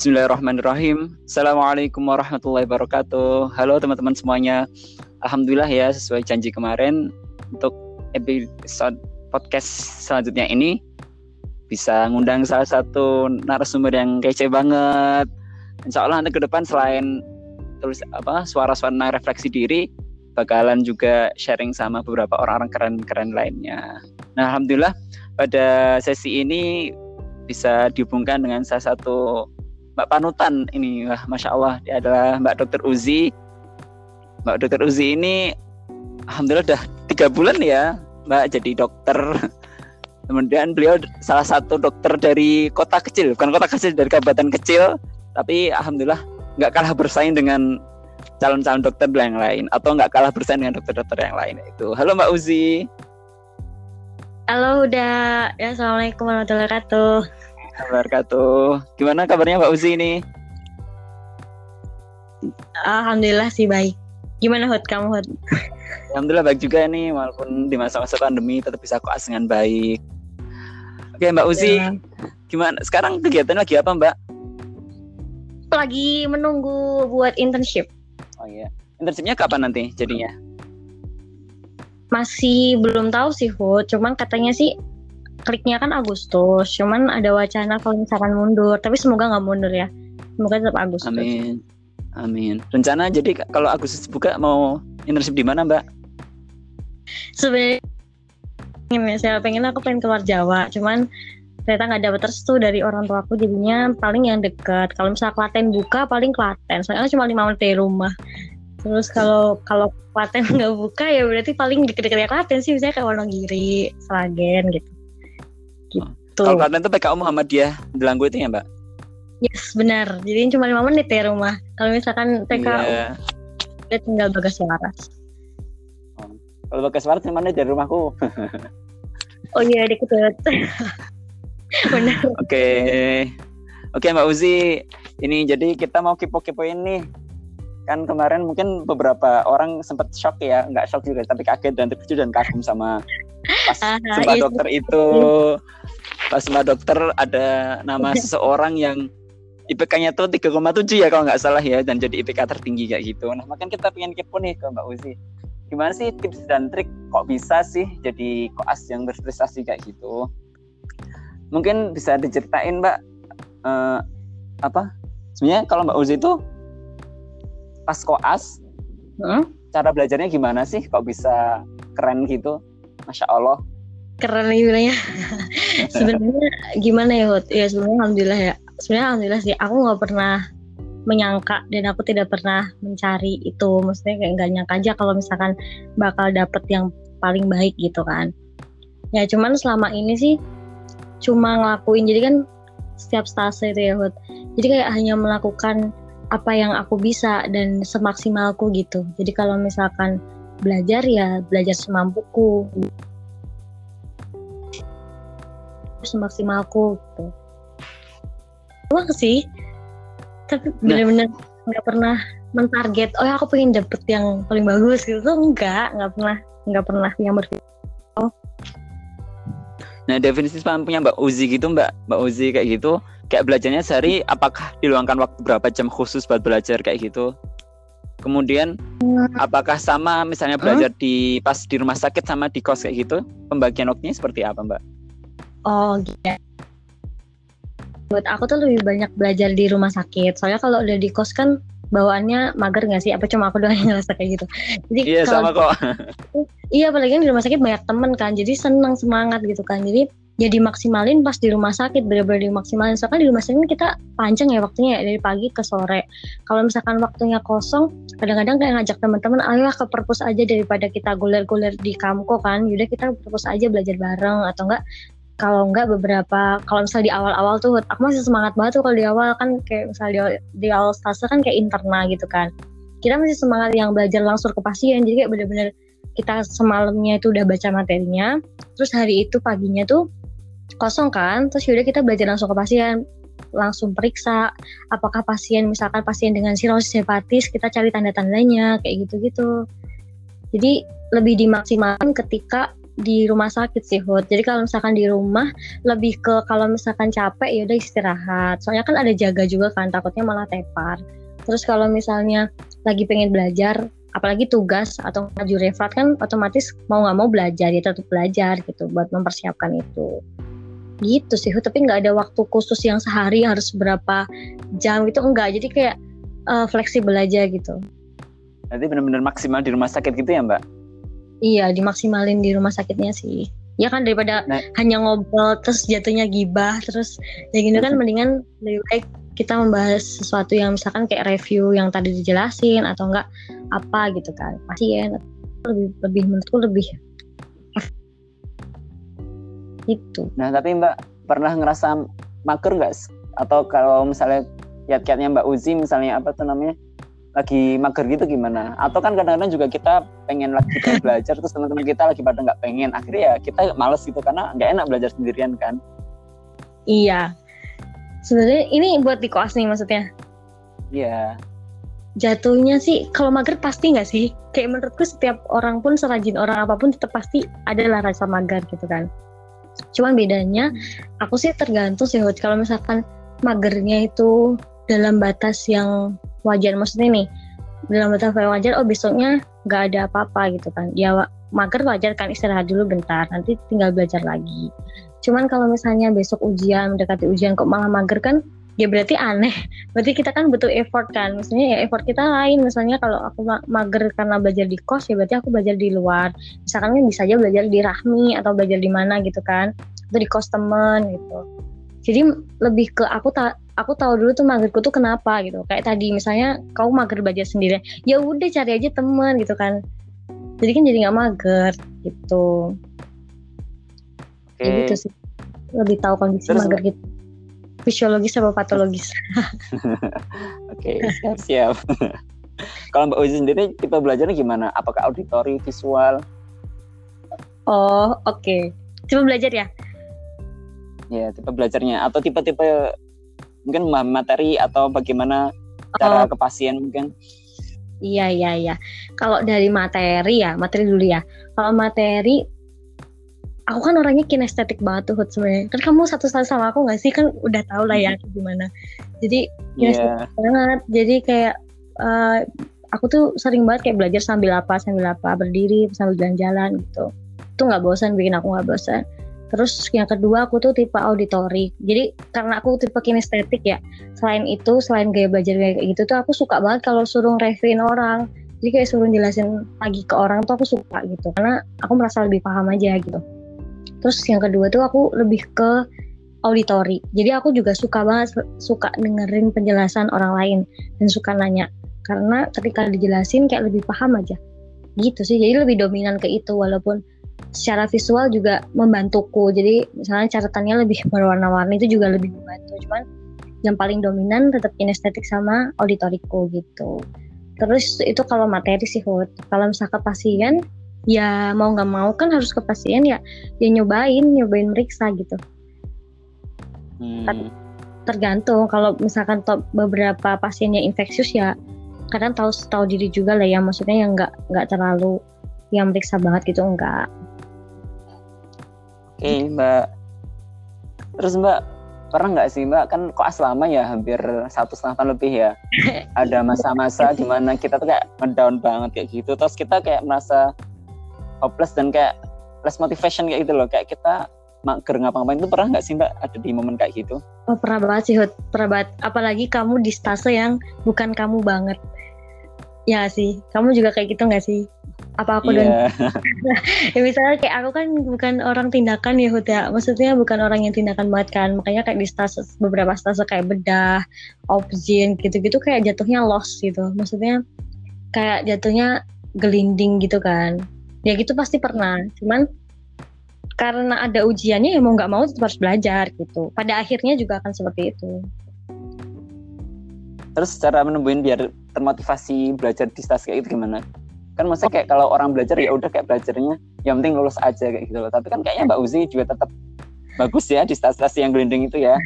Bismillahirrahmanirrahim. Assalamualaikum warahmatullahi wabarakatuh. Halo teman-teman semuanya. Alhamdulillah ya sesuai janji kemarin untuk episode podcast selanjutnya ini bisa ngundang salah satu narasumber yang kece banget. Insya Allah nanti ke depan selain tulis apa suara-suara refleksi diri bakalan juga sharing sama beberapa orang-orang keren-keren lainnya. Nah, alhamdulillah pada sesi ini bisa dihubungkan dengan salah satu Mbak Panutan ini. Wah masya Allah dia adalah Mbak Dokter Uzi. Mbak Dokter Uzi ini alhamdulillah udah tiga bulan ya Mbak jadi dokter. Kemudian beliau salah satu dokter dari kota kecil bukan kota kecil dari kabupaten kecil. Tapi alhamdulillah nggak kalah bersaing dengan calon-calon dokter yang lain atau nggak kalah bersaing dengan dokter-dokter yang lain itu. Halo Mbak Uzi. Halo udah ya assalamualaikum warahmatullahi wabarakatuh wabarakatuh. Gimana kabarnya Mbak Uzi ini? Alhamdulillah sih baik. Gimana Hud kamu Hud? Alhamdulillah baik juga nih walaupun di masa-masa pandemi tetap bisa koas dengan baik. Oke Mbak Uzi, ya. gimana? Sekarang kegiatan lagi apa Mbak? Lagi menunggu buat internship. Oh iya. Internshipnya kapan nanti jadinya? Masih belum tahu sih Hud, cuman katanya sih kliknya kan Agustus cuman ada wacana kalau misalkan mundur tapi semoga nggak mundur ya. Semoga tetap Agustus. Amin. Amin. Rencana jadi kalau Agustus buka mau internship di mana mbak? Sebenarnya pengen saya pengen aku pengen keluar Jawa cuman ternyata nggak dapat restu dari orang tua aku jadinya paling yang dekat kalau misalnya Klaten buka paling Klaten. Soalnya cuma lima menit dari rumah. Terus kalau kalau Klaten nggak buka ya berarti paling deket-deketnya Klaten sih misalnya kayak Wonogiri Sragen gitu Gitu. Kalau kalian tuh PKU Muhammadiyah Delanggu itu ya Mbak? Yes benar. Jadi cuma lima menit ya rumah. Kalau misalkan PKU, yeah. dia tinggal bagas waras. Oh. Kalau bagas waras lima menit dari rumahku. oh iya dikit banget. benar. Oke. Okay. Oke okay, Mbak Uzi, ini jadi kita mau kipo-kipo ini kan kemarin mungkin beberapa orang sempat shock ya nggak shock juga tapi kaget dan terkejut dan kagum sama pas sumpah iya. dokter itu pas sumpah dokter ada nama seseorang yang IPK-nya tuh 3,7 ya kalau nggak salah ya dan jadi IPK tertinggi kayak gitu. Nah, makanya kita pengen kepo nih ke Mbak Uzi. Gimana sih tips dan trik kok bisa sih jadi koas yang berprestasi kayak gitu? Mungkin bisa diceritain Mbak uh, apa? Sebenarnya kalau Mbak Uzi itu pas koas hmm? cara belajarnya gimana sih kok bisa keren gitu? Masya Allah. Keren nih bilangnya. sebenarnya gimana ya Hud? Ya sebenarnya alhamdulillah ya. Sebenarnya alhamdulillah sih. Aku nggak pernah menyangka dan aku tidak pernah mencari itu. Maksudnya kayak nggak nyangka aja kalau misalkan bakal dapet yang paling baik gitu kan. Ya cuman selama ini sih cuma ngelakuin. Jadi kan setiap stase itu ya Hud. Jadi kayak hanya melakukan apa yang aku bisa dan semaksimalku gitu. Jadi kalau misalkan belajar ya belajar semampuku semaksimalku gitu doang sih tapi nah. benar-benar nggak pernah mentarget oh ya aku pengen dapet yang paling bagus gitu tuh enggak nggak pernah nggak pernah yang berpikir. Nah definisi punya Mbak Uzi gitu Mbak Mbak Uzi kayak gitu kayak belajarnya sehari apakah diluangkan waktu berapa jam khusus buat belajar kayak gitu Kemudian apakah sama misalnya belajar di pas di rumah sakit sama di kos kayak gitu? Pembagian waktunya seperti apa, Mbak? Oh, gitu. Buat aku tuh lebih banyak belajar di rumah sakit. Soalnya kalau udah di kos kan bawaannya mager nggak sih? Apa cuma aku doang yang ngerasa kayak gitu? Jadi iya sama kok. iya apalagi di rumah sakit banyak temen kan, jadi senang semangat gitu kan. Jadi ya dimaksimalin pas di rumah sakit bener-bener dimaksimalin soalnya di rumah sakit kita panjang ya waktunya ya dari pagi ke sore kalau misalkan waktunya kosong kadang-kadang kayak ngajak teman-teman ayolah ke perpus aja daripada kita guler-guler di kamko kan yaudah kita perpus aja belajar bareng atau enggak kalau enggak beberapa kalau misalnya di awal-awal tuh aku masih semangat banget tuh kalau di awal kan kayak misalnya di, di awal stase kan kayak internal gitu kan. Kita masih semangat yang belajar langsung ke pasien jadi kayak bener-bener kita semalamnya itu udah baca materinya terus hari itu paginya tuh kosong kan terus yaudah kita belajar langsung ke pasien langsung periksa apakah pasien misalkan pasien dengan sirosis hepatis kita cari tanda-tandanya kayak gitu-gitu. Jadi lebih dimaksimalkan ketika di rumah sakit sih Hud. Jadi kalau misalkan di rumah lebih ke kalau misalkan capek ya udah istirahat. Soalnya kan ada jaga juga kan takutnya malah tepar. Terus kalau misalnya lagi pengen belajar apalagi tugas atau maju refrat kan otomatis mau nggak mau belajar ya tetap belajar gitu buat mempersiapkan itu gitu sih tapi nggak ada waktu khusus yang sehari harus berapa jam itu enggak jadi kayak uh, fleksibel aja gitu Nanti benar-benar maksimal di rumah sakit gitu ya Mbak? Iya, dimaksimalin di rumah sakitnya sih. Ya kan daripada nah. hanya ngobrol terus jatuhnya gibah terus ya gini kan mendingan lebih baik kita membahas sesuatu yang misalkan kayak review yang tadi dijelasin atau enggak apa gitu kan pasien lebih lebih menurutku lebih itu. Nah tapi Mbak pernah ngerasa mager nggak atau kalau misalnya kiat-kiatnya Mbak Uzi misalnya apa tuh namanya lagi mager gitu gimana? Atau kan kadang-kadang juga kita pengen lagi belajar terus teman-teman kita lagi pada nggak pengen, akhirnya ya kita males gitu karena nggak enak belajar sendirian kan? Iya. Sebenarnya ini buat di koas nih maksudnya. Iya. Jatuhnya sih kalau mager pasti nggak sih? Kayak menurutku setiap orang pun serajin orang apa pun tetap pasti adalah rasa mager gitu kan. Cuman bedanya aku sih tergantung sih kalau misalkan magernya itu dalam batas yang wajar. Maksudnya nih dalam batas yang wajar oh besoknya nggak ada apa-apa gitu kan. Ya mager wajar kan istirahat dulu bentar nanti tinggal belajar lagi. Cuman kalau misalnya besok ujian mendekati ujian kok malah mager kan ya berarti aneh. Berarti kita kan butuh effort kan. Misalnya ya effort kita lain. Misalnya kalau aku mager karena belajar di kos ya berarti aku belajar di luar. Misalkan kan bisa aja belajar di rahmi atau belajar di mana gitu kan. Atau di kos temen gitu. Jadi lebih ke aku tak aku tahu dulu tuh magerku tuh kenapa gitu. Kayak tadi misalnya kau mager belajar sendiri ya udah cari aja teman gitu kan. Jadi kan jadi nggak mager gitu. Okay. ya gitu sih. Lebih tahu kondisi Terus, mager gitu. Fisiologis apa patologis? Oke siap. Siap kalau Mbak Uzi sendiri tipe belajarnya gimana? Apakah auditori visual? Oh oke. Okay. coba belajar ya? Ya tipe belajarnya. Atau tipe-tipe mungkin materi atau bagaimana cara oh. ke pasien mungkin Iya iya iya. Kalau dari materi ya, materi dulu ya. Kalau materi, aku kan orangnya kinestetik banget tuh sebenarnya. Kan kamu satu satu sama aku nggak sih? Kan udah tau lah ya gimana. Jadi kinestetik yeah. banget. Jadi kayak uh, aku tuh sering banget kayak belajar sambil apa sambil apa berdiri sambil jalan-jalan gitu. Itu nggak bosan bikin aku nggak bosan. Terus yang kedua aku tuh tipe auditorik. Jadi karena aku tipe kinestetik ya. Selain itu, selain gaya belajar kayak gitu tuh aku suka banget kalau suruh reviewin orang. Jadi kayak suruh jelasin lagi ke orang tuh aku suka gitu. Karena aku merasa lebih paham aja gitu. Terus yang kedua tuh aku lebih ke auditori. Jadi aku juga suka banget suka dengerin penjelasan orang lain dan suka nanya. Karena ketika dijelasin kayak lebih paham aja. Gitu sih. Jadi lebih dominan ke itu walaupun secara visual juga membantuku. Jadi misalnya catatannya lebih berwarna-warni itu juga lebih membantu. Cuman yang paling dominan tetap kinestetik sama auditoriku gitu. Terus itu kalau materi sih Hud. Kalau misalnya ke pasien ya mau nggak mau kan harus ke pasien ya ya nyobain nyobain meriksa gitu. Hmm. tergantung. Kalau misalkan top beberapa pasiennya infeksius ya kadang tahu tahu diri juga lah ya. Maksudnya yang nggak nggak terlalu yang meriksa banget gitu enggak Oke Mbak. Terus Mbak pernah nggak sih Mbak kan kok lama ya hampir satu setengah tahun lebih ya. Ada masa-masa di mana kita tuh kayak mendown banget kayak gitu. Terus kita kayak merasa hopeless dan kayak less motivation kayak gitu loh. Kayak kita mager ngapa-ngapain itu pernah nggak sih Mbak ada di momen kayak gitu? Oh pernah banget sih Hud. Pernah banget. Apalagi kamu di stase yang bukan kamu banget. Ya sih. Kamu juga kayak gitu nggak sih? Apa aku yeah. dan ya misalnya kayak aku kan bukan orang tindakan ya Huda maksudnya bukan orang yang tindakan banget kan. Makanya kayak di stase beberapa stase kayak bedah opsin gitu-gitu kayak jatuhnya lost gitu. Maksudnya kayak jatuhnya gelinding gitu kan. Ya gitu pasti pernah. Cuman karena ada ujiannya ya mau nggak mau tetap harus belajar gitu. Pada akhirnya juga akan seperti itu. Terus cara menemuin biar termotivasi belajar di stase kayak itu gimana kan maksudnya kayak kalau orang belajar ya udah kayak belajarnya yang penting lulus aja kayak gitu loh. Tapi kan kayaknya Mbak Uzi juga tetap bagus ya di stasiun yang gelinding itu ya.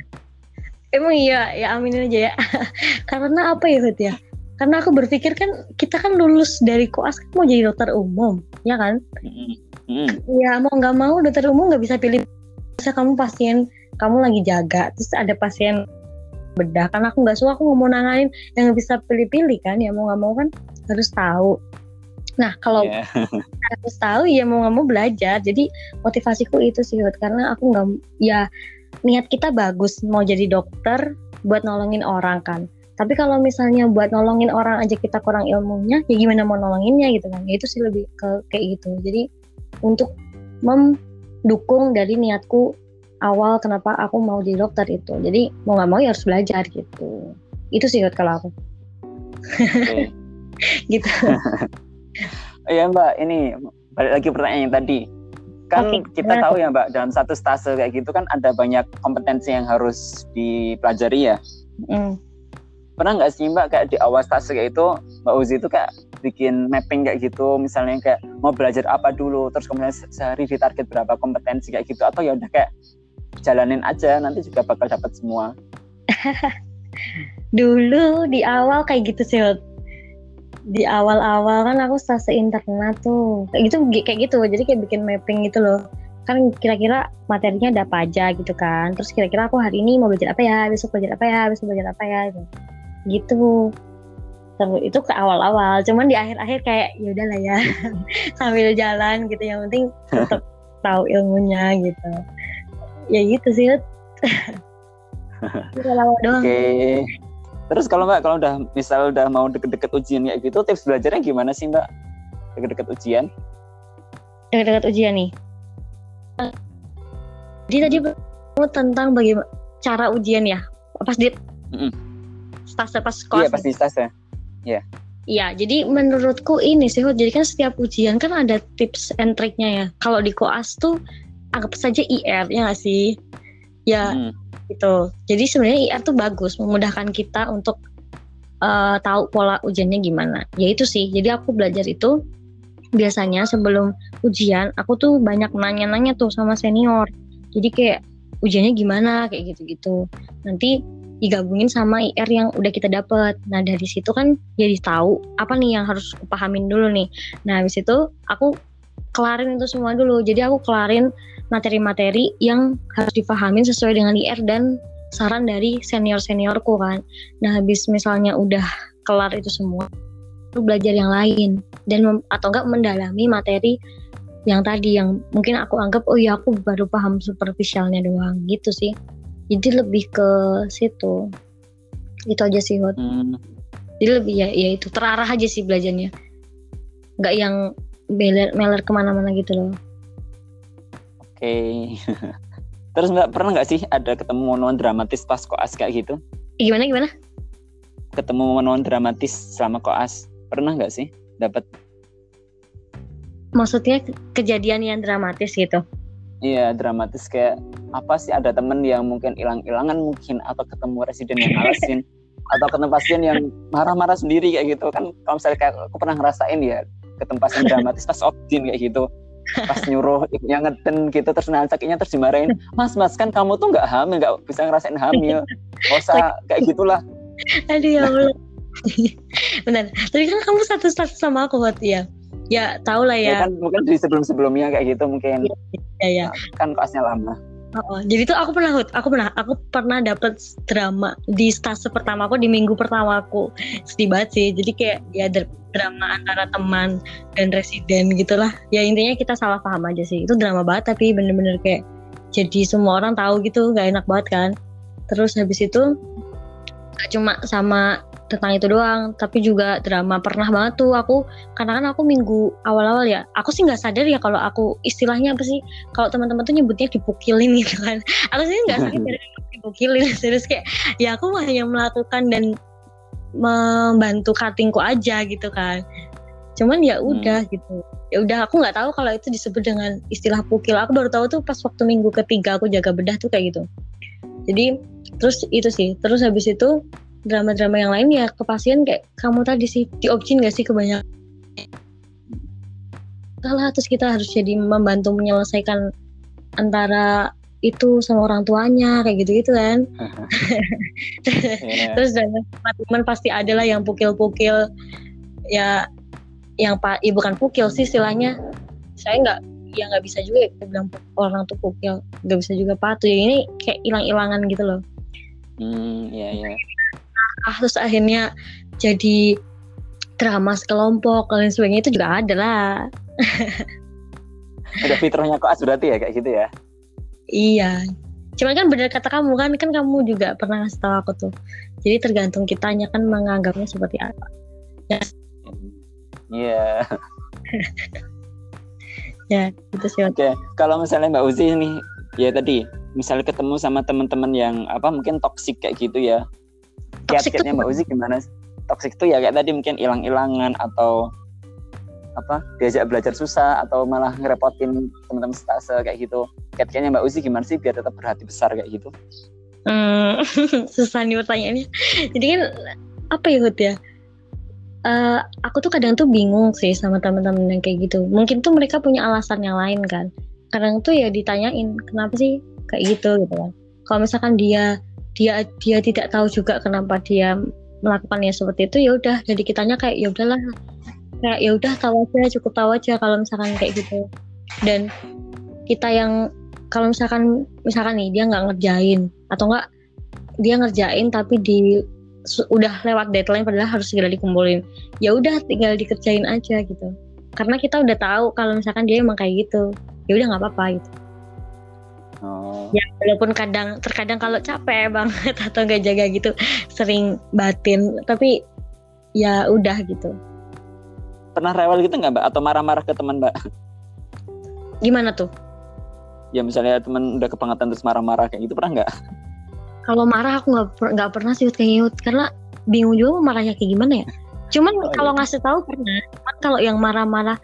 Emang iya ya aminin aja ya. Karena apa ya Hud ya? Karena aku berpikir kan kita kan lulus dari koas kan mau jadi dokter umum ya kan? Hmm. ya mau nggak mau dokter umum nggak bisa pilih. Bisa kamu pasien kamu lagi jaga terus ada pasien bedah. Karena aku nggak suka aku mau nanganin yang nggak bisa pilih-pilih kan ya mau nggak mau kan harus tahu nah kalau Iya. harus tahu ya mau nggak mau belajar jadi motivasiku itu sih Hud. karena aku nggak ya niat kita bagus mau jadi dokter buat nolongin orang kan. Tapi kalau misalnya buat nolongin orang aja kita kurang ilmunya ya gimana mau nolonginnya gitu kan? Ya itu sih lebih ke kayak gitu. Jadi untuk mendukung dari niatku awal kenapa aku mau jadi dokter itu. Jadi mau nggak mau ya harus belajar gitu. Itu sih kalau aku. Oke. gitu Iya Mbak, ini balik lagi pertanyaan yang tadi. Kan Oke, kita tahu ya Mbak, dalam satu stase kayak gitu kan ada banyak kompetensi yang harus dipelajari ya. Mm. Pernah nggak sih Mbak kayak di awal stase kayak itu Mbak Uzi itu kayak bikin mapping kayak gitu, misalnya kayak mau belajar apa dulu, terus kemudian se- sehari ditarget berapa kompetensi kayak gitu, atau ya udah kayak jalanin aja, nanti juga bakal dapat semua. dulu di awal kayak gitu sih. Di awal-awal kan aku stase internat tuh. Kayak gitu kayak gitu. Jadi kayak bikin mapping gitu loh. Kan kira-kira materinya ada apa aja gitu kan. Terus kira-kira aku hari ini mau belajar apa ya besok belajar apa ya besok belajar apa ya gitu, gitu. terus itu ke awal-awal. Cuman di akhir-akhir kayak ya udahlah ya sambil jalan gitu. Yang penting tetap tahu ilmunya gitu. Ya gitu sih doang. Oke. Terus kalau Mbak, kalau udah misal udah mau deket-deket ujian kayak gitu, tips belajarnya gimana sih Mbak? Deket-deket ujian? dekat-dekat ujian nih. Jadi tadi tentang bagaimana cara ujian ya, pas di Mm-mm. stase pas Iya kelas. pasti stase. Iya, jadi menurutku ini sih, jadi kan setiap ujian kan ada tips and triknya ya. Kalau di koas tuh anggap saja IR ya nggak sih? Ya Hmm. gitu. Jadi sebenarnya IR tuh bagus, memudahkan kita untuk eh, tahu pola ujiannya gimana. Ya itu sih. Jadi aku belajar itu biasanya sebelum ujian, aku tuh banyak nanya-nanya tuh sama senior. Jadi kayak ujiannya gimana kayak gitu-gitu. Nanti digabungin sama IR yang udah kita dapat. Nah dari situ kan jadi tahu apa nih yang harus aku pahamin dulu nih. Nah habis itu aku kelarin itu semua dulu. Jadi aku kelarin materi-materi yang harus dipahamin sesuai dengan IR dan saran dari senior-seniorku kan. Nah, habis misalnya udah kelar itu semua, lu belajar yang lain dan mem- atau enggak mendalami materi yang tadi yang mungkin aku anggap oh ya aku baru paham superficialnya doang gitu sih. Jadi lebih ke situ. Itu aja sih, Hot. Hmm. Jadi lebih ya, ya itu terarah aja sih belajarnya. Nggak yang meler, meler ke mana-mana gitu loh. Oke. Terus Mbak pernah nggak sih ada ketemu momen dramatis pas koas kayak gitu? Gimana gimana? Ketemu momen dramatis selama koas? Pernah nggak sih dapat? Maksudnya ke- kejadian yang dramatis gitu. Iya dramatis kayak apa sih ada temen yang mungkin hilang-hilangan mungkin atau ketemu residen yang ngalasin atau ketemu pasien yang marah-marah sendiri kayak gitu kan kalau misalnya kayak aku pernah ngerasain ya ketemu pasien dramatis pas oksigen kayak gitu pas nyuruh yang ngeden gitu terus nahan sakitnya terus dimarahin mas mas kan kamu tuh nggak hamil nggak bisa ngerasain hamil nggak usah kayak gitulah Aduh ya Allah. Benar. Tapi kan kamu satu status sama aku Hot ya. Ya tau lah ya ya. kan mungkin di sebelum sebelumnya kayak gitu mungkin Ya ya. kan koasnya lama Oh, oh. Jadi tuh aku pernah Hut, aku pernah aku pernah dapet drama di stase pertama aku di minggu pertama aku. Sedih banget sih. Jadi kayak ya drama antara teman dan residen gitulah. Ya intinya kita salah paham aja sih. Itu drama banget tapi bener-bener kayak jadi semua orang tahu gitu, gak enak banget kan. Terus habis itu gak cuma sama tentang itu doang, tapi juga drama pernah banget tuh aku karena kan aku minggu awal-awal ya, aku sih nggak sadar ya kalau aku istilahnya apa sih kalau teman-teman tuh nyebutnya dipukilin gitu kan aku sih nggak sadar dipukilin serius kayak ya aku hanya melakukan dan membantu cuttingku aja gitu kan. Cuman ya udah gitu. Ya udah aku nggak tahu kalau itu disebut dengan istilah pukil. Aku baru tahu tuh pas waktu minggu ketiga aku jaga bedah tuh kayak gitu. Jadi terus itu sih. Terus habis itu drama-drama yang lain ya ke pasien kayak kamu tadi sih diopsin gak sih kebanyakan salah terus kita harus jadi membantu menyelesaikan antara itu sama orang tuanya kayak gitu-gitu kan. Iya. terus dan teman pasti ada lah yang pukil-pukil. Ya yang pak ya bukan pukil sih istilahnya. Saya nggak ya nggak bisa juga kita bilang orang tuh ya nggak bisa juga patuh. Ya ini kayak hilang-hilangan gitu loh. Hmm iya iya. Ah terus akhirnya jadi drama sekelompok dan sebagainya itu juga ada lah. Ada fitrahnya kok berarti ya kayak gitu ya iya. Cuman kan benar kata kamu kan kan kamu juga pernah ngasih tahu aku tuh. Jadi tergantung kitanya kan menganggapnya seperti apa. Ya iya. Ya itu sih oke kalau misalnya mbak Uzi nih ya tadi misalnya ketemu sama teman-teman yang apa mungkin toksik kayak gitu ya. Kiat-kiatnya mbak Uzi gimana? Toksik itu ya kayak tadi mungkin hilang-hilangan atau apa diajak belajar susah atau malah ngerepotin teman-teman stase kayak gitu. Kayaknya Mbak Uzi gimana sih biar tetap berhati besar kayak gitu? Hmm, susah nih pertanyaannya. Jadi kan apa ya Hud ya? Uh, aku tuh kadang tuh bingung sih sama teman-teman yang kayak gitu. Mungkin tuh mereka punya alasan yang lain kan. Kadang tuh ya ditanyain kenapa sih kayak gitu? gitu kan. Kalau misalkan dia dia dia tidak tahu juga kenapa dia melakukannya seperti itu ya udah. Jadi kitanya kayak ya udahlah kayak ya udah tahu aja cukup tahu aja kalau misalkan kayak gitu. Dan kita yang kalau misalkan misalkan nih dia nggak ngerjain atau enggak dia ngerjain tapi di udah lewat deadline padahal harus segera dikumpulin. Ya udah tinggal dikerjain aja gitu. Karena kita udah tahu kalau misalkan dia emang kayak gitu. Ya udah nggak apa-apa gitu. Oh. ya walaupun kadang terkadang kalau capek banget atau nggak jaga gitu sering batin. Tapi ya udah gitu pernah rewel gitu nggak mbak? Atau marah-marah ke teman mbak? Gimana tuh? Ya misalnya teman udah kebangetan terus marah-marah kayak gitu pernah nggak? Kalau marah aku nggak nggak pernah sih kayak gitu karena bingung juga marahnya kayak gimana ya. Cuman oh, kalau iya. ngasih tahu pernah. Cuman kalau yang marah-marah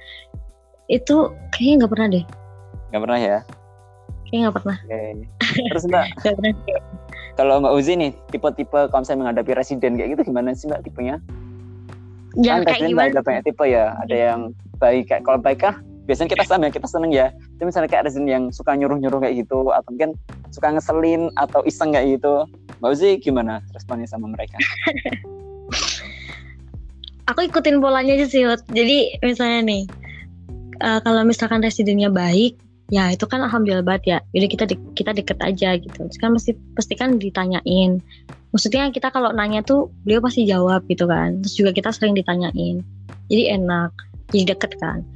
itu kayaknya nggak pernah deh. Nggak pernah ya? Kayaknya nggak pernah. Okay. terus mbak? Kalau mbak Uzi nih tipe-tipe kalau misalnya menghadapi residen kayak gitu gimana sih mbak tipenya yang kan kayak gimana? Ada banyak tipe ya. Ada yang baik kayak kalau baik kah biasanya kita sama ya kita seneng ya. Tapi misalnya kayak ada yang suka nyuruh-nyuruh kayak gitu atau mungkin suka ngeselin atau iseng kayak gitu. Mbak Uzi gimana responnya sama mereka? Aku ikutin polanya aja sih. Jadi misalnya nih, uh, kalau misalkan residennya baik, ya itu kan alhamdulillah banget ya. Jadi kita de kita deket aja gitu. Kan mesti pasti kan ditanyain. Maksudnya kita kalau nanya tuh beliau pasti jawab gitu kan. Terus juga kita sering ditanyain. Jadi enak jadi deket kan.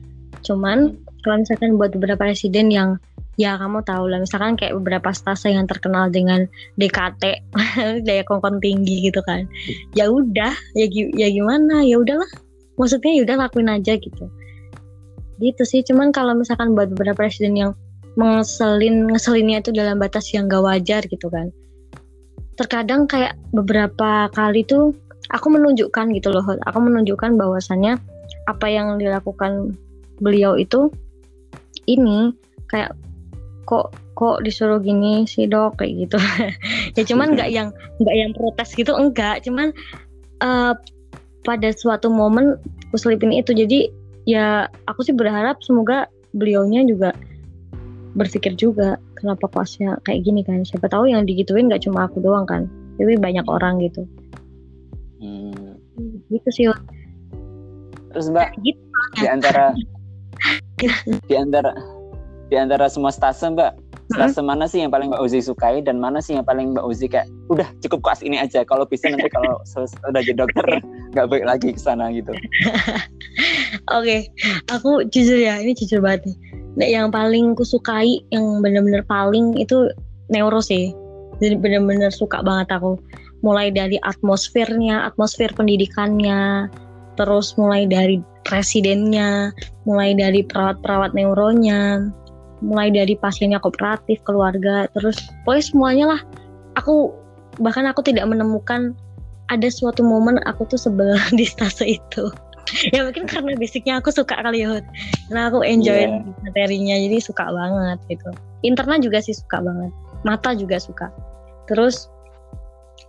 Cuman kalau misalkan buat beberapa presiden yang ya kamu tahu lah. Misalkan kayak beberapa stase yang terkenal dengan DKT daya kongkon tinggi gitu kan. Ya udah ya ya gimana? Ya udahlah. Maksudnya ya udah lakuin aja gitu gitu sih. Cuman kalau misalkan buat beberapa presiden yang ngeselin ngeselinnya itu dalam batas yang gak wajar gitu kan. Terkadang kayak beberapa kali tuh aku menunjukkan gitu loh aku menunjukkan bahwasannya apa yang dilakukan beliau itu ini kayak kok kok disuruh gini sih dok? Kayak gitu. Ya cuman nggak yang nggak yang protes gitu enggak. Cuman uh, pada suatu momen aku selipin itu. Jadi ya aku sih berharap semoga beliaunya juga berpikir juga kenapa kelasnya kayak gini kan. Siapa tahu yang digituin nggak cuma aku doang kan tapi banyak orang gitu. Hmm. gitu sih terus mbak gitu, di antara di antara di antara semua stase mbak stase hmm? mana sih yang paling mbak Uzi sukai dan mana sih yang paling mbak Uzi kayak udah cukup kelas ini aja. Kalau bisa nanti kalau sudah jadi dokter nggak baik lagi ke sana gitu Oke, okay. aku jujur ya, ini jujur banget nih. Nah, yang paling ku sukai, yang bener-bener paling itu neuro sih. Jadi bener-bener suka banget aku. Mulai dari atmosfernya, atmosfer pendidikannya, terus mulai dari presidennya, mulai dari perawat-perawat neuronya, mulai dari pasiennya kooperatif, keluarga, terus pokoknya semuanya lah. Aku bahkan aku tidak menemukan ada suatu momen aku tuh sebel di stase itu. Ya mungkin karena basicnya aku suka kali ya karena aku enjoy yeah. materinya jadi suka banget gitu. Interna juga sih suka banget. Mata juga suka. Terus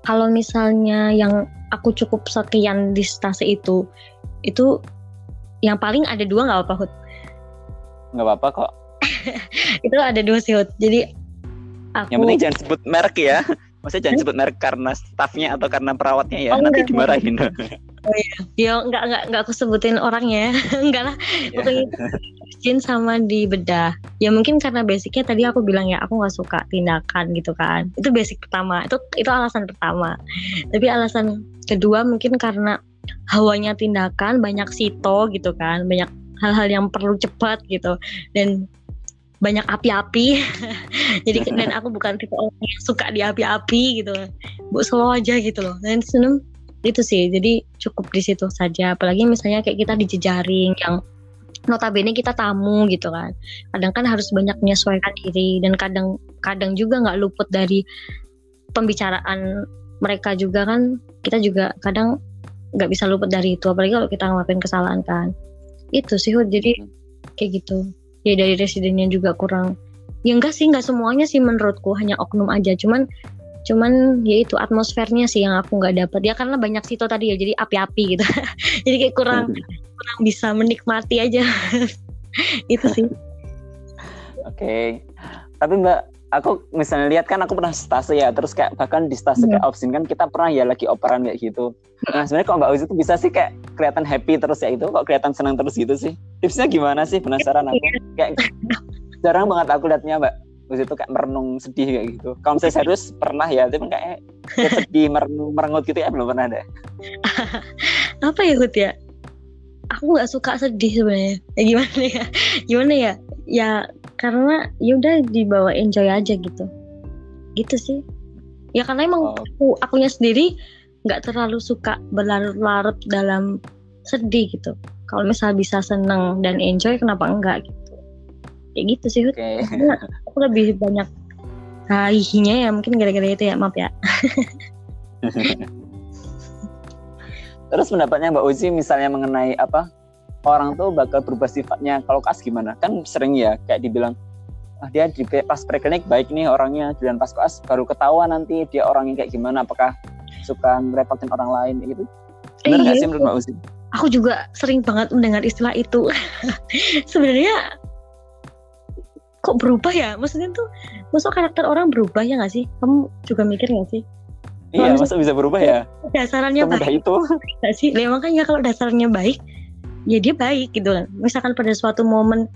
kalau misalnya yang aku cukup sekian di stase itu itu yang paling ada dua nggak apa-apa Hud? Nggak apa-apa kok. Itu ada dua sih Hud. Jadi aku yang penting jangan sebut merek ya Maksudnya jangan sebut merek karena staffnya atau karena perawatnya ya. Oh, Nanti enggak. dimarahin. Ya nggak nggak nggak aku sebutin orangnya, enggak lah. Itu jin sama di bedah. Ya mungkin karena basicnya tadi aku bilang ya aku nggak suka tindakan gitu kan. Itu basic pertama. Itu itu alasan pertama. Tapi alasan kedua mungkin karena hawanya tindakan banyak sito gitu kan, banyak hal-hal yang perlu cepat gitu dan banyak api-api. Jadi dan aku bukan tipe orang yang suka di api-api gitu. Bu slow aja gitu loh. Dan seneng itu sih. Jadi cukup di situ saja. Apalagi misalnya kayak kita di jejaring yang notabene kita tamu gitu kan. Kadang kan harus banyak menyesuaikan diri dan kadang kadang juga nggak luput dari pembicaraan mereka juga kan. Kita juga kadang nggak bisa luput dari itu. Apalagi kalau kita ngelakuin kesalahan kan. Itu sih. Jadi kayak gitu. Ya dari residennya juga kurang. Ya enggak sih, enggak semuanya sih menurutku hanya oknum aja. Cuman cuman ya itu atmosfernya sih yang aku nggak dapat ya karena banyak sito tadi ya jadi api-api gitu jadi kayak kurang kurang bisa menikmati aja itu sih Oke. Tapi Mbak, aku misalnya lihat kan aku pernah stase ya, terus kayak bahkan di stase Hmm. kayak opsin kan kita pernah ya lagi operan kayak gitu. Nah sebenarnya kalau Mbak Uzi itu bisa sih kayak kelihatan happy terus ya itu, kok kelihatan senang terus gitu sih. Tipsnya gimana sih? Penasaran aku. Kayak jarang banget aku liatnya Mbak Uzi itu kayak merenung sedih kayak gitu. Kalau misalnya serius pernah ya, tapi kayak kayak sedih merenung merengut gitu ya belum pernah ada. apa ya Hud ya aku nggak suka sedih sebenarnya ya gimana ya gimana ya ya karena ya udah dibawa enjoy aja gitu gitu sih ya karena emang Oh. aku akunya sendiri nggak terlalu suka berlarut-larut dalam sedih gitu kalau misal bisa seneng dan enjoy kenapa enggak gitu kayak gitu sih. Oke. Karena aku lebih banyak hahihinya ya mungkin gara-gara itu ya maaf ya Terus pendapatnya Mbak Uzi misalnya mengenai apa orang tuh bakal berubah sifatnya kalau kas gimana? Kan sering ya kayak dibilang ah, dia di pas preklinik baik nih orangnya, dan pas koas baru ketahuan nanti dia orangnya kayak gimana? Apakah suka ngerepotin orang lain gitu? Benar nggak Iya, sih menurut Mbak Uzi? aku juga sering banget mendengar istilah itu. Sebenarnya kok berubah ya? Maksudnya tuh, maksud karakter orang berubah ya nggak sih? Kamu juga mikir nggak sih? Iya, masa bisa berubah ya? Dasarnya Semudah baik itu. nggak sih? Ya, makanya kalau dasarnya baik, ya dia baik gitu. Kan. Misalkan pada suatu momen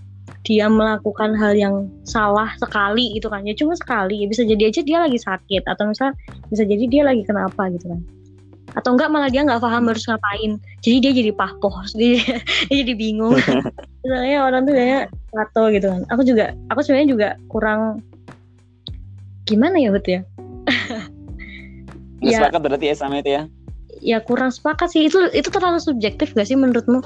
dia melakukan hal yang salah sekali gitu kan. Ya cuma sekali ya bisa jadi aja dia lagi sakit atau misal bisa jadi dia lagi kenapa gitu kan. Atau enggak malah dia nggak paham harus ngapain. Jadi dia jadi pahpoh dia, dia jadi bingung. Misalnya orang tuh kayak tato gitu kan. Aku juga aku sebenarnya juga kurang gimana ya bet ya? Ya. sepakat berarti ya sama itu ya? ya kurang sepakat sih. Itu itu terlalu subjektif gak sih menurutmu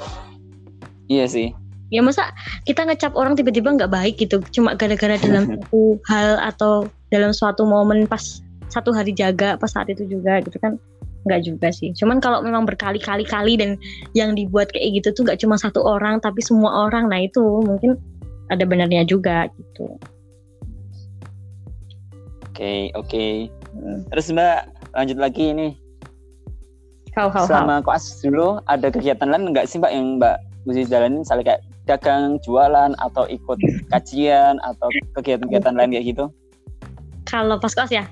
Iya sih. ya masa kita ngecap orang tiba-tiba nggak baik gitu cuma gara-gara dalam satu hal atau dalam suatu momen pas satu hari jaga pas saat itu juga gitu kan nggak juga sih cuman kalau memang berkali-kali kali dan yang dibuat kayak gitu tuh nggak cuma satu orang tapi semua orang nah itu mungkin ada benarnya juga gitu Oke, oke. Hmm. Terus Mbak lanjut lagi ini. kau kau Selama koas dulu ada kegiatan lain nggak sih Mbak yang Mbak Uzi jalanin misalnya kayak dagang, jualan atau ikut kajian atau kegiatan-kegiatan lain kayak gitu? kalau pas kelas ya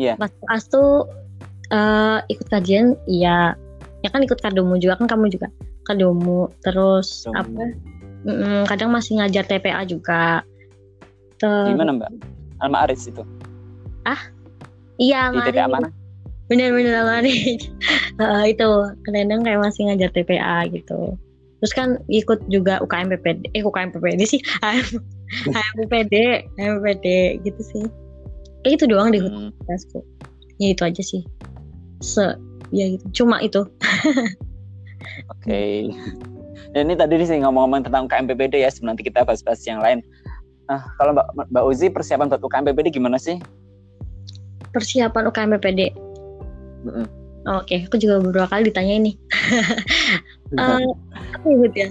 Iya. pas kelas tuh eh, ikut kajian iya ya kan ikut kadomu juga kan kamu juga kadomu terus Kadomu. apa mm, kadang masih ngajar TPA juga Ter- Gimana Mbak? Alma Aris itu iya di mari TPA mana? bener-bener mari Eh, itu kadang kayak masih ngajar TPA gitu terus kan ikut juga UKM PPD eh UKM PPD sih. HMPD HMPD gitu sih. Kayak itu doang deh Hmm, kelasku ya itu aja sih. Se ya gitu. Cuma itu. Oke. Dan ini tadi sih ngomong-ngomong tentang UKM PPD ya, sebelum nanti kita bahas-bahas yang lain. Nah, kalau Mbak, Mbak Uzi persiapan buat UKM PPD gimana sih? persiapan UKM PPD Mm-mm. oke. Aku juga beberapa kali ditanya ini Eh, apa ya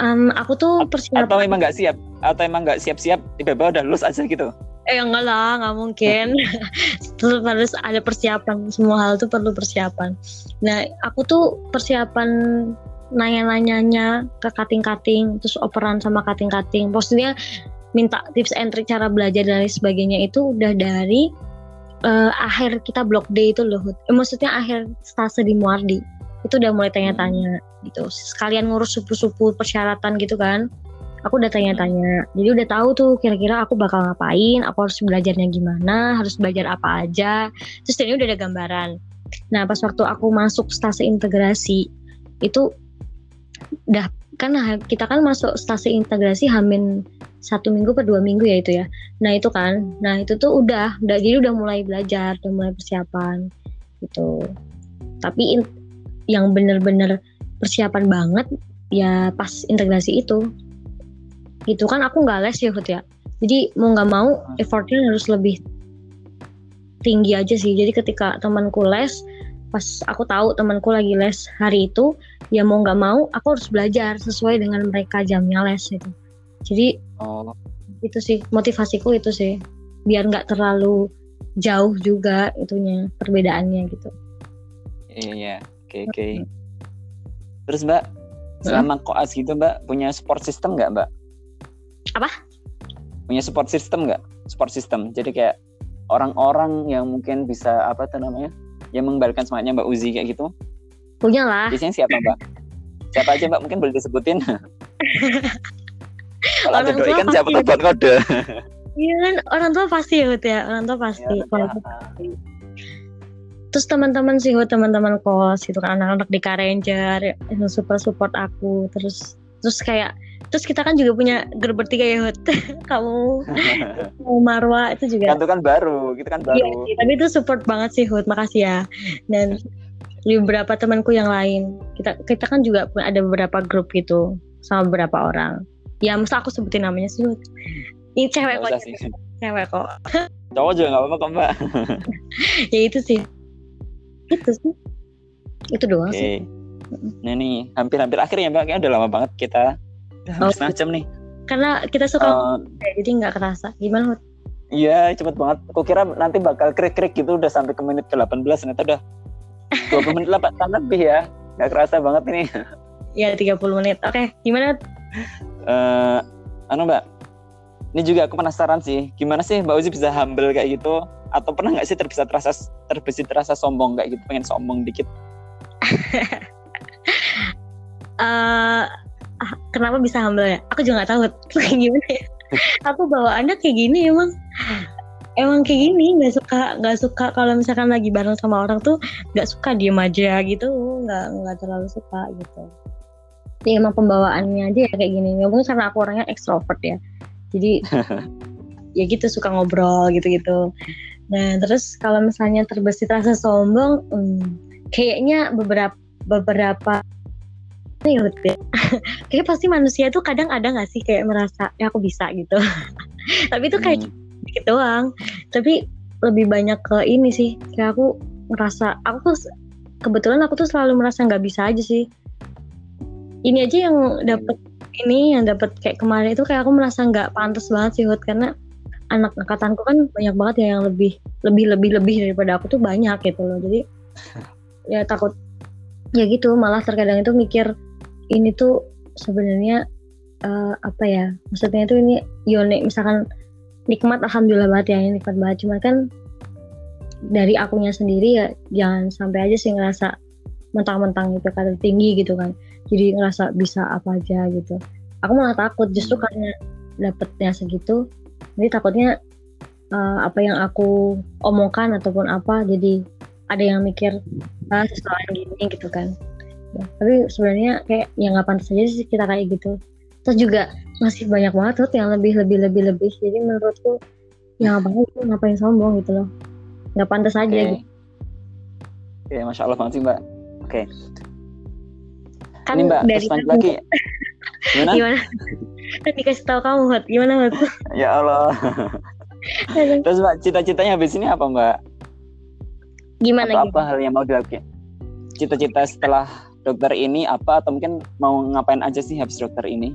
Em, aku tuh Atau persiapan emang nggak siap? Atau emang nggak siap-siap, tiba-tiba udah lulus aja gitu? eh enggak lah nggak mungkin. Terus harus ada persiapan. Semua hal tuh perlu persiapan. Nah aku tuh persiapan nanya-nanyanya ke kating-kating terus operan sama kating-kating. Maksudnya minta tips and trick cara belajar dan lain sebagainya itu udah dari uh, akhir kita blog day itu loh. Eh, maksudnya akhir stase di Muardi itu udah mulai tanya-tanya gitu. Sekalian ngurus supu-supu persyaratan gitu kan. Aku udah tanya-tanya. Jadi udah tahu tuh kira-kira aku bakal ngapain, aku harus belajarnya gimana, harus belajar apa aja. Terus ini udah ada gambaran. Nah, pas waktu aku masuk stase integrasi itu udah kan kita kan masuk stase integrasi hamin satu minggu per dua minggu ya itu ya nah itu kan nah itu tuh udah udah jadi udah mulai belajar udah mulai persiapan gitu tapi yang bener-bener persiapan banget ya pas integrasi itu. Gitu kan aku nggak les ya ya. Jadi mau nggak mau effortnya harus lebih tinggi aja sih. Jadi ketika temanku les pas aku tahu temanku lagi les hari itu ya mau nggak mau aku harus belajar sesuai dengan mereka jamnya les itu jadi oh. itu sih motivasiku itu sih. Biar nggak terlalu jauh juga itunya perbedaannya gitu. Iya iya oke oke terus mbak selama hmm? koas gitu mbak punya support system nggak mbak apa punya support system nggak support system jadi kayak orang-orang yang mungkin bisa apa tuh namanya yang mengembalikan semangatnya Mbak Uzi kayak gitu? Punya lah. Biasanya siapa Mbak? Siapa aja Mbak? Mungkin boleh disebutin. Kalau ada doi kan siapa tuh buat kode. Iya kan orang tua pasti ya ya, orang tua pasti. Ya, ya. Terus teman-teman sih, teman-teman kos itu kan anak-anak di Karenjar yang super support aku. Terus terus kayak Terus kita kan juga punya grup bertiga ya, Hut. Kamu, kamu Marwa itu juga. Kan itu kan baru, kita kan baru. Iya, tapi itu support banget sih, Hut. Makasih ya. Dan beberapa temanku yang lain. Kita kita kan juga ada beberapa grup gitu sama beberapa orang. Ya, masa aku sebutin namanya sih, Hut. Ini cewek kok. Cewek kok. Cowok juga gak apa-apa kok, Mbak. ya itu sih. Itu sih. Itu doang okay. sih. Nah nih, hampir-hampir akhir ya Mbak. Kayaknya udah lama banget kita oh, setengah jam nih. Karena kita suka uh, jadi nggak kerasa. Gimana Iya cepet banget. Aku kira nanti bakal krik-krik gitu Udah sampai ke menit ke 18 Ternyata udah 20 menit lah lebih ya. Gak kerasa banget ini. Iya 30 menit. Oke gimana uh, Anu mbak. Ini juga aku penasaran sih. Gimana sih Mbak Uzi bisa humble kayak gitu Atau pernah gak sih terbisa terasa Terbesit terasa sombong kayak gitu? Pengen sombong dikit. Uh, kenapa bisa humble ya? Aku juga nggak tahu. Kayak gimana ya aku bawaannya kayak gini emang. Emang kayak gini nggak suka nggak suka kalau misalkan lagi bareng sama orang tuh nggak suka diem aja gitu. Nggak nggak terlalu suka gitu. Ya emang pembawaannya aja ya kayak gini. Mungkin karena aku orangnya ekstrovert ya. Jadi ya gitu suka ngobrol gitu-gitu nah terus kalau misalnya terbesit rasa sombong hmm, kayaknya beberapa beberapa ya kayak pasti manusia tuh kadang ada nggak sih kayak merasa ya aku bisa gitu. Tapi itu kayak hmm. gitu doang. Tapi lebih banyak ke ini sih kayak aku merasa aku tuh kebetulan aku tuh selalu merasa nggak bisa aja sih. Ini aja yang dapet ini yang dapet kayak kemarin itu kayak aku merasa nggak pantas banget sih Hud karena anak angkatanku kan banyak banget ya yang lebih lebih lebih lebih daripada aku tuh banyak gitu loh. Jadi ya takut ya gitu. Malah terkadang itu mikir ini tuh sebenarnya uh, apa ya maksudnya itu ini yonik misalkan nikmat alhamdulillah banget ya ini nikmat banget. Cuma kan dari akunya sendiri ya jangan sampai aja sih ngerasa mentang-mentang itu kata tinggi gitu kan. Jadi ngerasa bisa apa aja gitu. Aku malah takut justru hmm. karena dapetnya segitu jadi takutnya uh, apa yang aku omongkan ataupun apa jadi ada yang mikir ah sesuatu gini gitu kan ya. tapi sebenarnya kayak yang nggak pantas aja sih kita kayak gitu terus juga masih banyak banget tuh yang lebih lebih lebih lebih jadi menurutku yang apa itu ngapain sombong gitu loh nggak pantas aja okay. gitu Oke, okay, masya Allah banget sih mbak. Oke. Okay. Kan Ini mbak, dari terus lagi. Gimana? Gimana? Tadi kasih tahu kamu, Hot. Gimana, Hot? ya Allah. terus mbak, cita-citanya habis ini apa mbak? Gimana? Apa, apa hal yang mau dilakukan? Cita-cita setelah dokter ini apa atau mungkin mau ngapain aja sih habis dokter ini?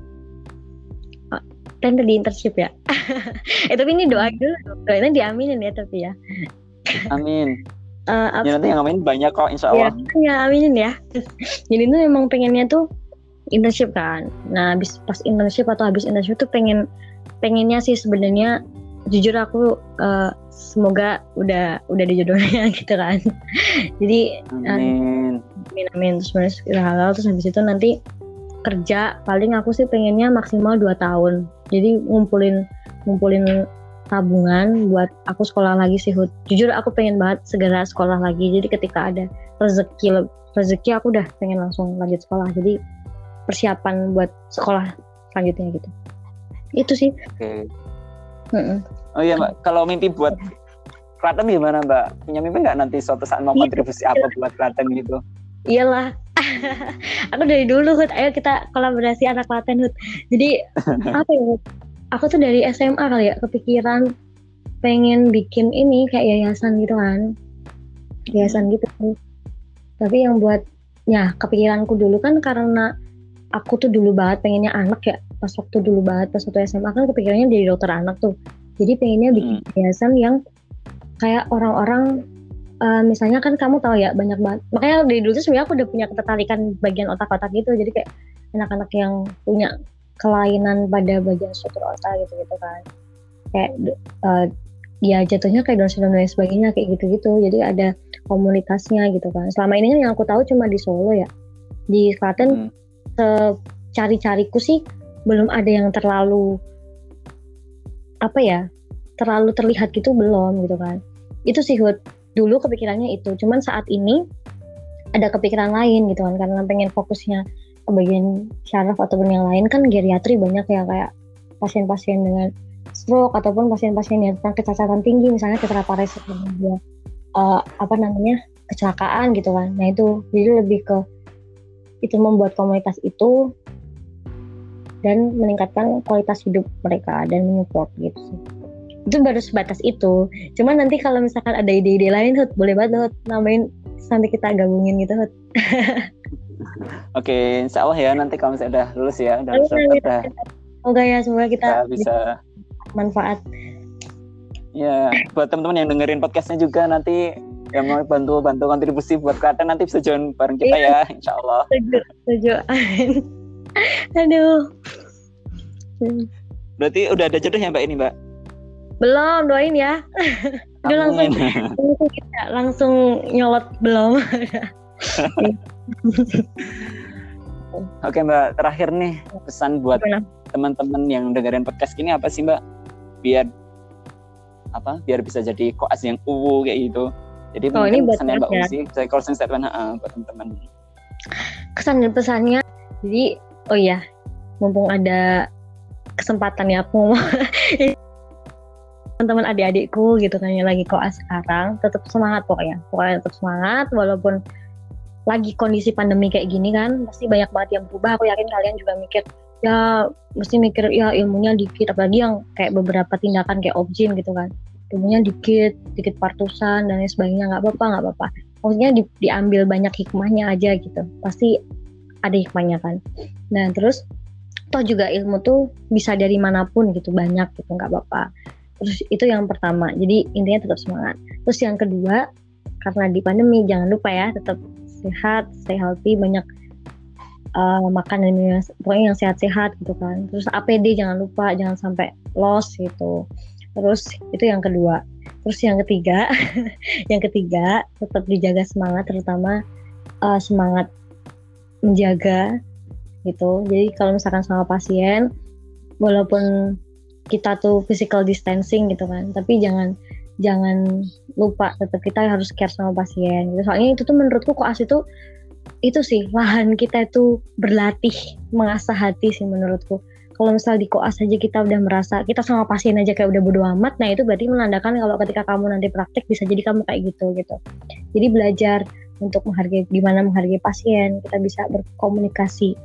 Kan tadi internship ya. eh tapi ini doa dulu, doanya diaminin ya tapi ya. Amin. Uh, ya nanti yang ngapain banyak kok insya Allah. Ya, ya aminin ya. Jadi tuh memang pengennya tuh internship kan nah habis pas internship atau habis internship tuh pengen pengennya sih sebenarnya jujur aku uh, semoga udah udah dijodohnya gitu kan jadi amin amin amin terus halal terus habis itu nanti kerja paling aku sih pengennya maksimal 2 tahun jadi ngumpulin ngumpulin tabungan buat aku sekolah lagi sih Hud. Jujur aku pengen banget segera sekolah lagi. Jadi ketika ada rezeki rezeki aku udah pengen langsung lanjut sekolah. Jadi persiapan buat sekolah selanjutnya gitu. Itu sih. Oke. Okay. Oh iya Mbak, kalau mimpi buat Klaten gimana Mbak? Punya mimpi nggak nanti suatu saat mau iya. kontribusi apa buat Klaten gitu? Iyalah, aku dari dulu Hud, ayo kita kolaborasi anak Klaten Hud. Jadi apa ya Hud? Aku tuh dari SMA kali ya kepikiran pengen bikin ini kayak yayasan gitu kan. Yayasan gitu. Tapi yang buat ya kepikiranku dulu kan karena aku tuh dulu banget pengennya anak ya pas waktu dulu banget pas waktu SMA kan kepikirannya jadi dokter anak tuh. Jadi pengennya bikin hmm. yayasan yang kayak orang-orang uh, misalnya kan kamu tahu ya banyak banget. Makanya dari dulu tuh sebenarnya aku udah punya ketertarikan bagian otak-otak gitu. Jadi kayak anak-anak yang punya kelainan pada bagian struktur otak gitu gitu kan. Kayak uh, ya jatuhnya kayak Down syndrome dan sebagainya kayak gitu-gitu. Jadi ada komunitasnya gitu kan. Selama ini kan yang aku tahu cuma di Solo ya. Di Klaten hmm. Cari-cariku sih belum ada yang terlalu apa ya terlalu terlihat gitu belum gitu kan. Itu sih Hud. Dulu kepikirannya itu. Cuman saat ini ada kepikiran lain gitu kan karena pengen fokusnya ke bagian syaraf ataupun yang lain. Kan geriatri banyak ya kayak pasien-pasien dengan stroke ataupun pasien-pasien yang tentang kecacatan tinggi misalnya cedera paresis dia uh, apa namanya kecelakaan gitu kan. Nah itu jadi lebih ke itu membuat komunitas itu dan meningkatkan kualitas hidup mereka dan menyupport gitu sih itu baru sebatas itu cuman nanti kalau misalkan ada ide-ide lain Hud boleh banget Hud namain nanti kita gabungin gitu Hud Oke, insya Allah ya nanti kalau misalnya udah lulus ya, udah lulus udah. Semoga ya, semoga kita, kita bisa manfaat. Ya, buat teman-teman yang dengerin podcastnya juga nanti yang mau bantu bantu kontribusi buat Klaten nanti bisa join bareng kita iya. ya, insya Allah. Setuju, setuju. Aduh. Berarti udah ada jodoh ya Mbak ini Mbak? Belum, doain ya. Udah langsung, langsung kita langsung nyolot belum. Oke Mbak, terakhir nih pesan buat teman-teman yang dengerin podcast ini apa sih Mbak? Biar apa? Biar bisa jadi koas yang uwu kayak gitu. Jadi oh, ini buat pesannya Mbak Uzi, saya closing statement uh, buat teman-teman. Kesan dan pesannya, jadi oh iya mumpung ada kesempatan ya aku teman-teman adik-adikku gitu kan yang lagi koas sekarang tetap semangat pokoknya. Pokoknya tetap semangat walaupun lagi kondisi pandemi kayak gini kan pasti banyak banget yang berubah. Aku yakin kalian juga mikir ya mesti mikir ya ilmunya dikit apalagi yang kayak beberapa tindakan kayak objin gitu kan ilmunya dikit dikit partusan dan lain sebagainya. Nggak apa-apa nggak apa-apa. Maksudnya di, diambil banyak hikmahnya aja gitu. Pasti ada hikmahnya kan. Nah terus toh juga ilmu tuh bisa dari mana pun gitu banyak gitu nggak apa-apa. Terus itu yang pertama. Jadi intinya tetap semangat. Terus yang kedua karena di pandemi jangan lupa ya tetap sehat stay healthy banyak uh, makan dan minum pokoknya yang sehat-sehat gitu kan. Terus APD jangan lupa jangan sampai loss gitu terus itu yang kedua. Terus yang ketiga yang ketiga tetap dijaga semangat terutama uh, semangat menjaga gitu. Jadi kalau misalkan sama pasien walaupun kita tuh physical distancing gitu kan tapi jangan jangan lupa tetap kita harus care sama pasien gitu. Soalnya itu tuh menurutku koas itu itu sih lahan kita itu berlatih mengasah hati sih menurutku kalau misal di koas aja kita udah merasa kita sama pasien aja kayak udah bodo amat nah itu berarti menandakan kalau ketika kamu nanti praktek bisa jadi kamu kayak gitu gitu. Jadi belajar untuk menghargai gimana menghargai pasien kita bisa berkomunikasi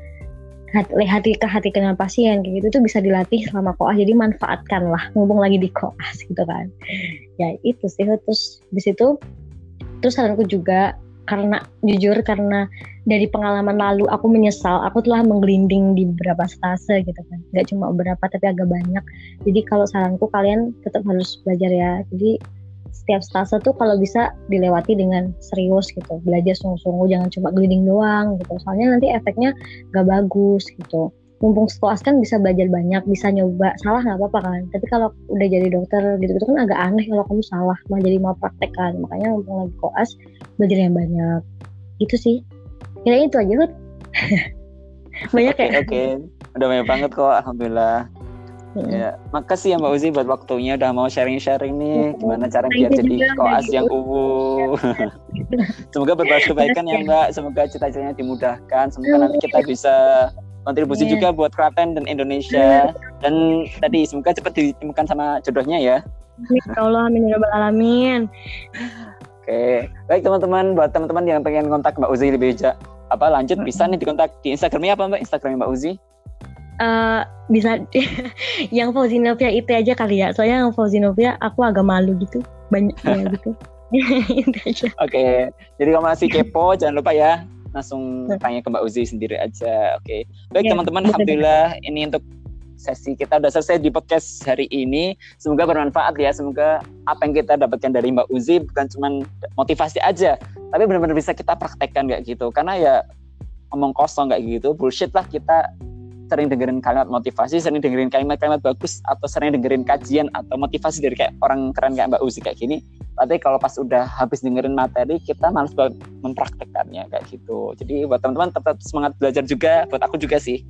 hati, hati ke hati dengan pasien kayak gitu tuh bisa dilatih selama koas. Jadi manfaatkan lah mumpung lagi di koas gitu kan. Ya itu sih. Terus di situ terus saranku juga karena jujur karena dari pengalaman lalu aku menyesal aku telah menggelinding di beberapa stase gitu kan. Nggak cuma beberapa tapi agak banyak. Jadi kalau saranku kalian tetap harus belajar ya. Jadi setiap stase tuh kalau bisa dilewati dengan serius gitu. Belajar sungguh-sungguh jangan cuma gliding doang gitu. Soalnya nanti efeknya gak bagus gitu. Mumpung sekoas kan bisa belajar banyak bisa nyoba. Salah nggak apa-apa kan? Tapi kalau udah jadi dokter gitu gitu kan agak aneh kalau kamu salah mah jadi mau praktekkan makanya mumpung lagi koas belajar yang banyak. Gitu sih kira itu aja Hud banyak Oke, ya oke. Udah banyak banget kok, alhamdulillah. Mm. Ya, makasih ya Mbak Uzi buat waktunya udah mau sharing-sharing nih gimana cara Thank biar jadi koas yang uwu. Semoga berbalas kebaikan ya Mbak, semoga cita-citanya dimudahkan, semoga nanti kita bisa kontribusi Iya. juga buat Klaten dan Indonesia. Dan tadi semoga cepat ditemukan sama jodohnya ya. Amin, ya Allah amin ya alamin Oke, baik teman-teman, buat teman-teman yang pengen kontak Mbak Uzi lebih ja- apa lanjut bisa nih dikontak di Instagramnya apa Mbak? Instagramnya Mbak Uzi? Eh, bisa yang Fauzinovia itu aja kali ya. Soalnya yang Fauzinovia aku agak malu gitu. Banyak ya gitu. Itu aja. Oke, jadi kalau masih kepo jangan lupa ya langsung tanya ke Mbak Uzi sendiri aja. Oke, baik Ya, teman-teman, betul. alhamdulillah ini untuk sesi kita udah selesai di podcast hari ini. Semoga bermanfaat ya. Semoga apa yang kita dapatkan dari Mbak Uzi bukan cuma motivasi aja, tapi benar-benar bisa kita praktekkan kayak gitu. Karena ya ngomong kosong kayak gitu, bullshit lah kita sering dengerin kalimat motivasi, sering dengerin kalimat-kalimat bagus atau sering dengerin kajian atau motivasi dari kayak orang keren kayak Mbak Uzi kayak gini. Tapi kalau pas udah habis dengerin materi, kita malas banget mempraktekannya kayak gitu. Jadi buat teman-teman tetap semangat belajar juga, buat aku juga sih.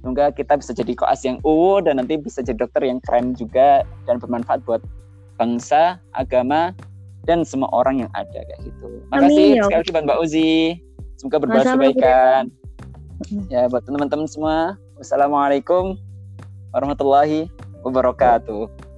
Semoga kita bisa jadi koas yang uwu dan nanti bisa jadi dokter yang keren juga dan bermanfaat buat bangsa, agama, dan semua orang yang ada kayak gitu. Makasih Amin, ya sekali lagi buat Mbak Uzi. Semoga Sama-sama, kebaikan. Ya buat teman-teman semua, wassalamualaikum warahmatullahi wabarakatuh.